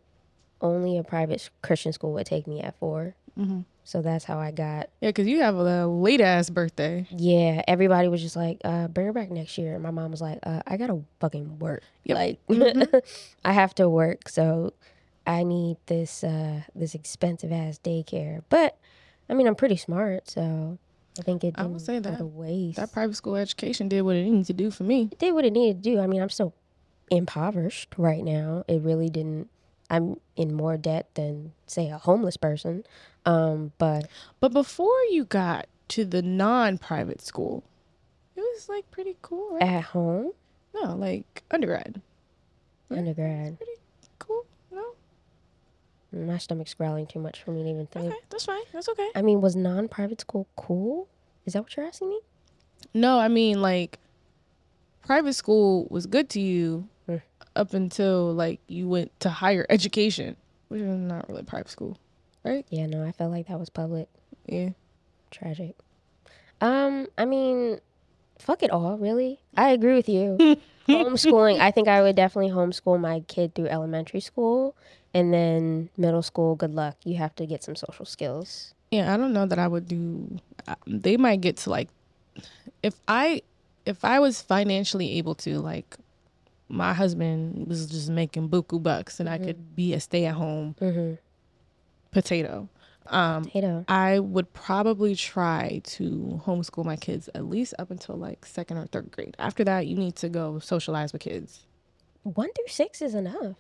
only a private Christian school would take me at 4 Mm-hmm. So that's how I got. Yeah, because you have a late ass birthday. Yeah, everybody was just like, uh, "Bring her back next year." And my mom was like, uh, "I gotta fucking work. Yep. Like, Mhm. I have to work, so I need this uh, this expensive ass daycare." But I mean, I'm pretty smart, so I think it I would say that- waste. That private school education did what it needed to do for me. it did what it needed to do. I mean, I'm still impoverished right now. It really didn't. I'm in more debt than say a homeless person. Um, but But before you got to the non-private school, it was like pretty cool, right? at home, No, like undergrad. Undergrad, Pretty my stomach's growling too much for me to even think. okay, that's fine. That's okay. I mean, was non-private school cool? Is that what you're asking me? No, I mean like private school was good to you Mm. up until like you went to higher education, which is not really private school. Right? Yeah, no, I felt like that was public. Yeah. Tragic. Um, I mean, fuck it all, really. I agree with you. Homeschooling, I think I would definitely homeschool my kid through elementary school and then middle school, good luck. You have to get some social skills. Yeah, I don't know that I would do. They might get to like, if I, if I was financially able to, like, my husband was just making buku bucks, and I could be a stay-at-home Mm-hmm. potato. Um, Potato. I would probably try to homeschool my kids at least up until like second or third grade. After that, you need to go socialize with kids. One through six is enough.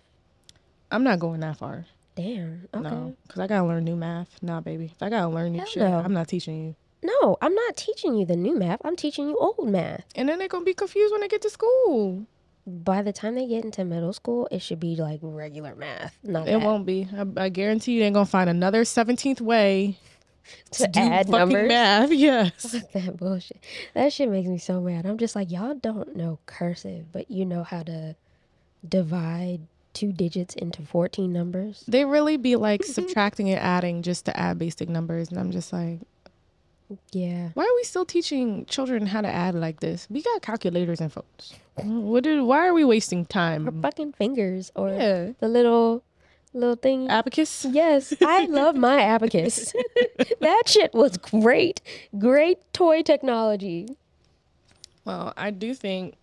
I'm not going that far. Damn. Okay. No, because I gotta learn new math. Nah, baby. If I gotta learn new Hell shit, no. I'm not teaching you. No, I'm not teaching you the new math. I'm teaching you old math. And then they're gonna be confused when they get to school. By the time they get into middle school, it should be like regular math. Not It that. won't be. I, I guarantee you, they're gonna find another seventeenth way to, do add fucking numbers. math. Yes. Fuck that bullshit. That shit makes me so mad. I'm just like, y'all don't know cursive, but you know how to divide two digits into 14 numbers. They really be like subtracting and adding just to add basic numbers, and I'm just like, Yeah. why are we still teaching children how to add like this? We got calculators and phones. What did? Why are we wasting time? time? fucking fingers or Yeah, the little little thing. abacus. Yes, I love my abacus. that shit was great. Great toy technology. Well, I do think,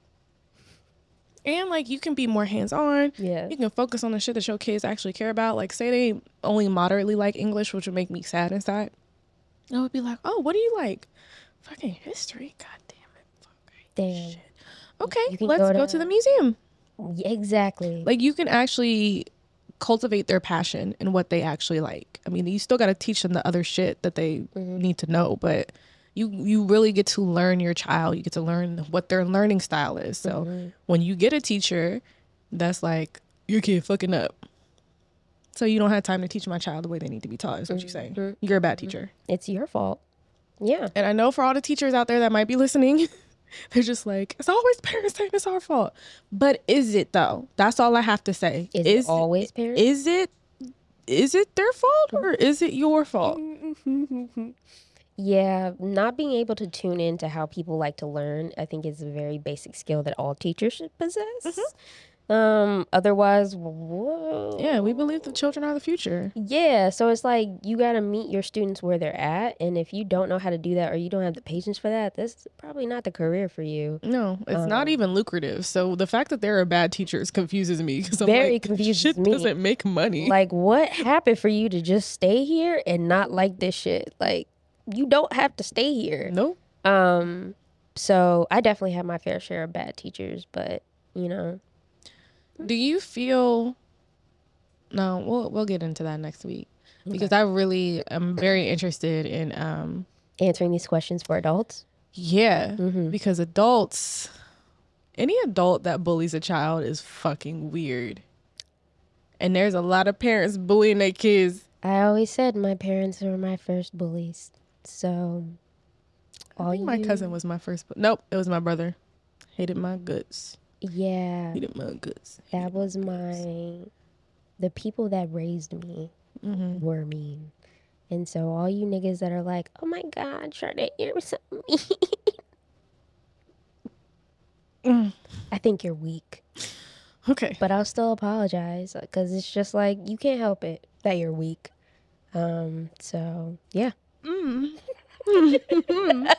and like you can be more hands on. Yeah. You can focus on the shit that your kids actually care about. Like, say they only moderately like English, which would make me sad inside. I would be like, oh, what do you like? Fucking history. God damn it. Fuck. Damn. Okay, let's go go to- to the museum. Yeah, exactly. Like, you can actually cultivate their passion and what they actually like. I mean, you still got to teach them the other shit that they mm-hmm. need to know, but you you really get to learn your child. You get to learn what their learning style is. So mm-hmm. when you get a teacher that's like your kid fucking up, so you don't have time to teach my child the way they need to be taught. Is what you're saying? Mm-hmm. You're a bad teacher. Mm-hmm. it's your fault. Yeah. And I know for all the teachers out there that might be listening, they're just like, it's always parents saying it's our fault. But is it though? That's all I have to say. Is, it always parents? is it is it their fault or is it your fault? Yeah, not being able to tune in to how people like to learn, I think is a very basic skill that all teachers should possess. Um, otherwise, whoa. Yeah, we believe the children are the future. Yeah, so it's like you got to meet your students where they're at, and if you don't know how to do that or you don't have the patience for that, this is probably not the career for you. No, it's not even lucrative. So the fact that there are bad teachers confuses me because Very like, confuses shit me. doesn't make money. Like, what happened for you to just stay here and not like this shit? Like, you don't have to stay here. no, Um, so I definitely had my fair share of bad teachers, but you know, Do you feel? No, we'll we'll get into that next week because I really am very interested in um answering these questions for adults. yeah Mhm. because adults any adult that bullies a child is fucking weird. And there's a lot of parents bullying their kids. I always said my parents were my first bullies. So, all my cousin was my first. Nope, it was my brother. Hated my guts. yeah, Hated my guts. that was my. The people that raised me Mm-hmm. were mean, and so all you niggas that are like, "Oh my God, Sade, you're so mean," Mm. I think you're weak. Okay. but I'll still apologize because it's just like you can't help it that you're weak. Um, so yeah, Mm.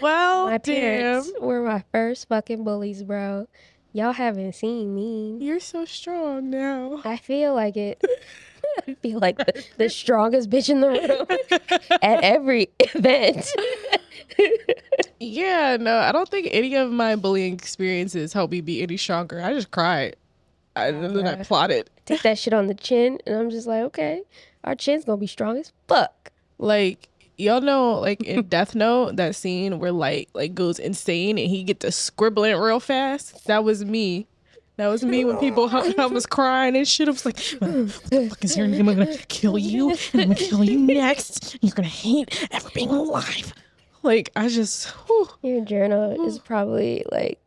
well, my Oh, damn. parents were my first fucking bullies, bro. Y'all haven't seen me. You're so strong now. I feel like it. I feel like the, the strongest bitch in the room at every event. Yeah, no, I don't think any of my bullying experiences helped me be any stronger. I just cried. I, and then I plotted. Take that shit on the chin, and I'm just like, okay, our chin's gonna be strong as fuck. Like y'all know, like in Death Note, that scene where like Light goes insane and he gets to scribbling real fast. That was me. That was me when people I was crying and shit. I was like, "What the fuck is your name? I'm gonna kill you, and I'm gonna kill you next. You're gonna hate ever being alive. Like I just, whew. Your journal is probably like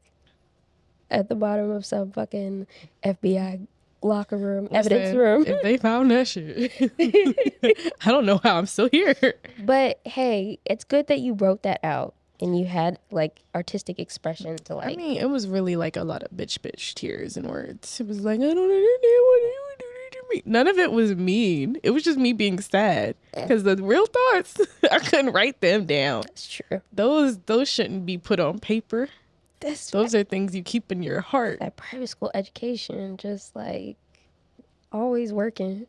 at the bottom of some fucking FBI locker room, evidence room. If they found that shit, I don't know how I'm still here. But hey, it's good that you wrote that out and you had like artistic expression to like. I mean, it was really like a lot of bitch, bitch tears and words. It was like, I don't understand what you do to me. None of it was mean. It was just me being sad eh. because the real thoughts, I couldn't write them down. that's true. Those those shouldn't be put on paper. That's Those are things you keep in your heart. that private school education, just like always working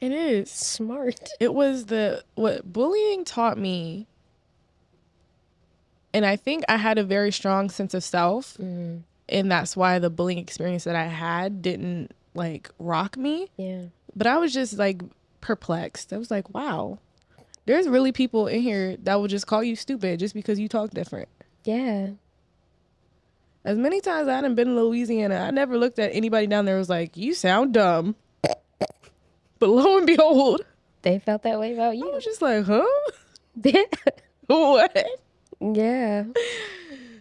It is. smart. It was the what bullying taught me. And I think I had a very strong sense of self. Mm, and that's why the bullying experience that I had didn't like rock me yeah. But I was just like perplexed. I was like, wow, there's really people in here that will just call you stupid just because you talk different. Yeah. As many times I hadn't been in Louisiana, I never looked at anybody down there was like, you sound dumb. But lo and behold, They felt that way about you. I was just like, huh? what? yeah.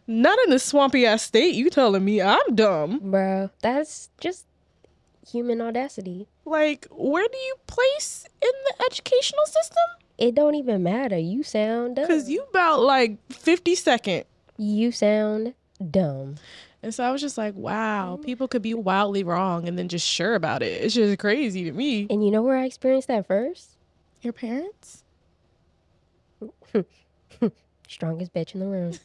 Not in this swampy ass state. You telling me I'm dumb? Bro, that's just human audacity. Like, where do you place in the educational system? It don't even matter. You sound dumb. Because you about like 50 second. you sound dumb. And so I was just like, wow, people could be wildly wrong and then just sure about it. It's just crazy to me. And you know where I experienced that first? Your parents? Strongest bitch in the room.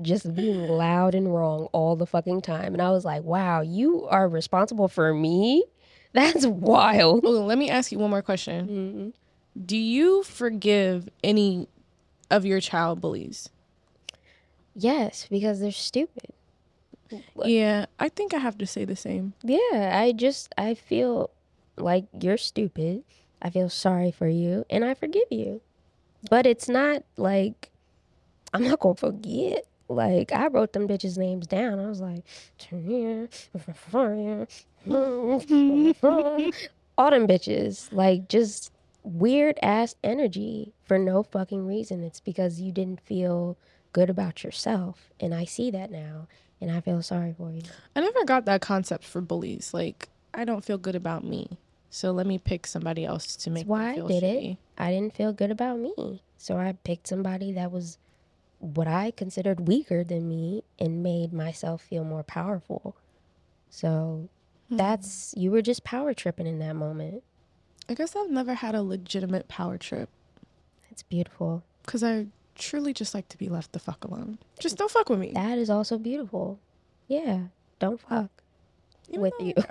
Just being loud and wrong all the fucking time. And I was like, wow, you are responsible for me? That's wild. Oh, let me ask you one more question. Mm-hmm. Do you forgive any of your child bullies? Yes, because they're stupid. Yeah, I think I have to say the same. Yeah, I just, I feel like you're stupid. I feel sorry for you and I forgive you. But it's not like, I'm not going to forget. Like, I wrote them bitches' names down. I was like, "Turn here." all them bitches. Like, just weird ass energy for no fucking reason. It's because you didn't feel good about yourself. And I see that now. And I feel sorry for you. I never got that concept for bullies. Like, I don't feel good about me. So let me pick somebody else to make That's why I feel did shitty. it. I didn't feel good about me. So I picked somebody that was what I considered weaker than me and made myself feel more powerful. So Hmm. that's, you were just power tripping in that moment. I guess I've never had a legitimate power trip It's beautiful. because I truly just like to be left the fuck alone. Just don't fuck with me. That is also beautiful. Yeah. Don't fuck with you.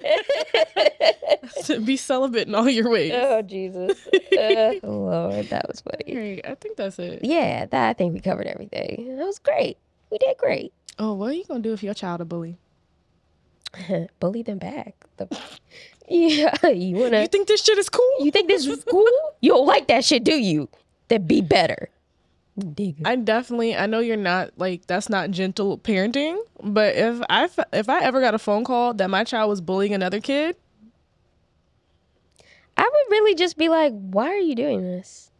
to be celibate in all your ways. oh, Jesus. Uh, Lord, that was funny. Great. I think that's it. Yeah, that, I think we covered everything. That was great. We did great. Oh, what are you gonna do if your child a bully? bully them back. The, yeah, you wanna? You think this shit is cool? You think this is cool? You don't like that shit, do you? Then be better. I definitely. I know you're not like that's not gentle parenting, but if I if I ever got a phone call that my child was bullying another kid, I would really just be like, why are you doing this?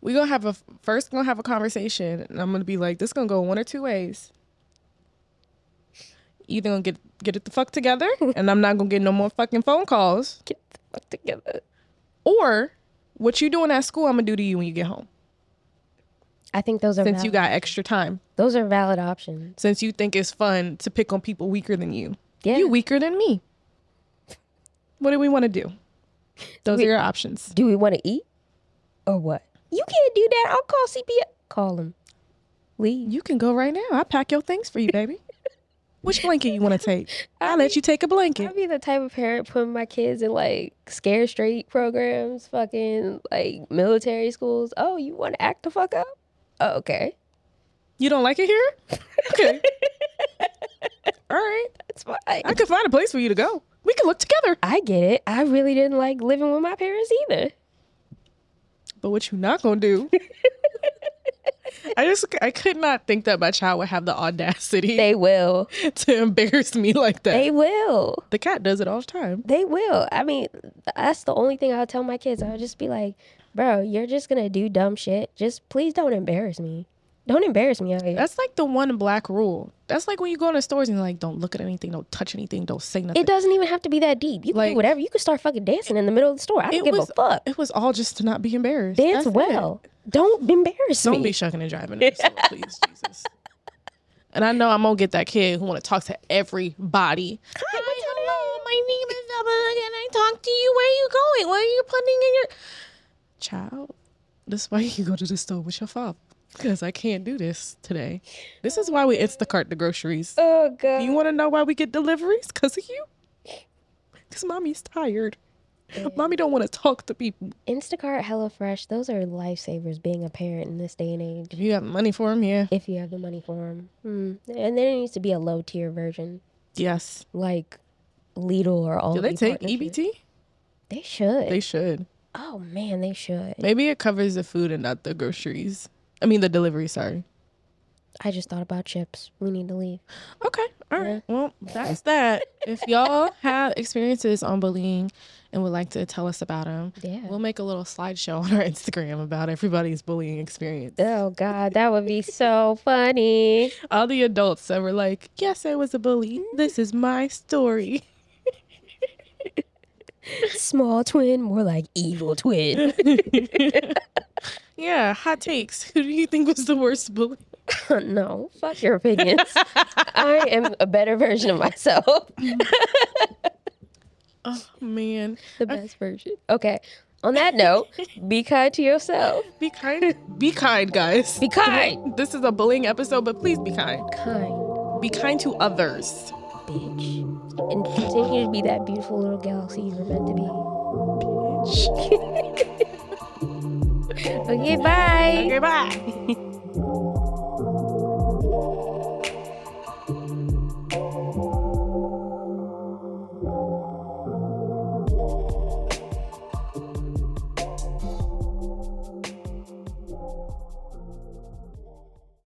we gonna have a first gonna have a conversation, and I'm gonna be like, this gonna go one or two ways. Either gonna get get it the fuck together, and I'm not gonna get no more fucking phone calls, Get the fuck together. or what you doing at school, I'm gonna do to you when you get home. I think those are Since you got extra time, those are valid options. since you think it's fun to pick on people weaker than you, Yeah. you weaker than me. What do we want to do? Those We- are your options. do we want to eat or what? You can't do that. I'll call CPS. Call them. Leave. You can go right now. I'll pack your things for you, baby. Which blanket you want to take? I'll let you take a blanket. I'd be the type of parent putting my kids in like scare straight programs, fucking like military schools. Oh, you want to act the fuck up? Oh, okay. You don't like it here? Okay. All right. That's fine. I could find a place for you to go. We can look together. I get it. I really didn't like living with my parents either. But what you not gonna do? I just I could not think that my child would have the audacity They will. to embarrass me like that. They will. the cat does it all the time. They will. I mean, that's the only thing I'll tell my kids. I'll just be like, bro, you're just to do dumb shit. Just please don't embarrass me. Don't embarrass me out here. That's like the one black rule. That's like when you go into stores and like, don't look at anything, don't touch anything, don't say nothing. It doesn't even have to be that deep. You can Like- do whatever. You can start fucking dancing in the middle of the store. I don't give was- a fuck. It was all just to not be embarrassed. Dance That's it. well. Don't embarrass me. Don't be shucking and driving in the store, please, Jesus. And I know I'm gonna get that kid who want to talk to everybody. Hi, hello, my name is Emma. Can I talk to you? Where are you going? What are you putting in your child? That's why you go to the store with your father. Because I can't do this today. This is why we Instacart the groceries. Oh, God. You want to know why we get deliveries? Because of you. Because mommy's tired. Mommy don't want to talk to people. Instacart, HelloFresh, those are lifesavers being a parent in this day and age. If you have money for them, yeah. If you have the money for them. Mm. And then it needs to be a low tier version, Yes. like Lidl or all. Do they take. EBT? They should. They should. oh man, they should. Maybe it covers the food and not the groceries. I mean, the delivery, sorry. I just thought about chips. We need to leave. Okay. All right. Well, that's that. If y'all have experiences on bullying and would like to tell us about them, Yeah. we'll make a little slideshow on our Instagram about everybody's bullying experience. Oh God, that would be so funny. All the adults that were like, yes, I was a bully. This is my story. Small twin, more like evil twin. Yeah, hot takes. Who do you think was the worst bully? no, fuck your opinions. I am a better version of myself. Oh, man. the best version. Okay. On that note, be kind to yourself. Be kind. Be kind, guys. Be kind. This is a bullying episode, but please be kind. Kind, Be kind to others. bitch. And continue to be that beautiful little galaxy you were meant to be. Okay, bye. Okay, bye.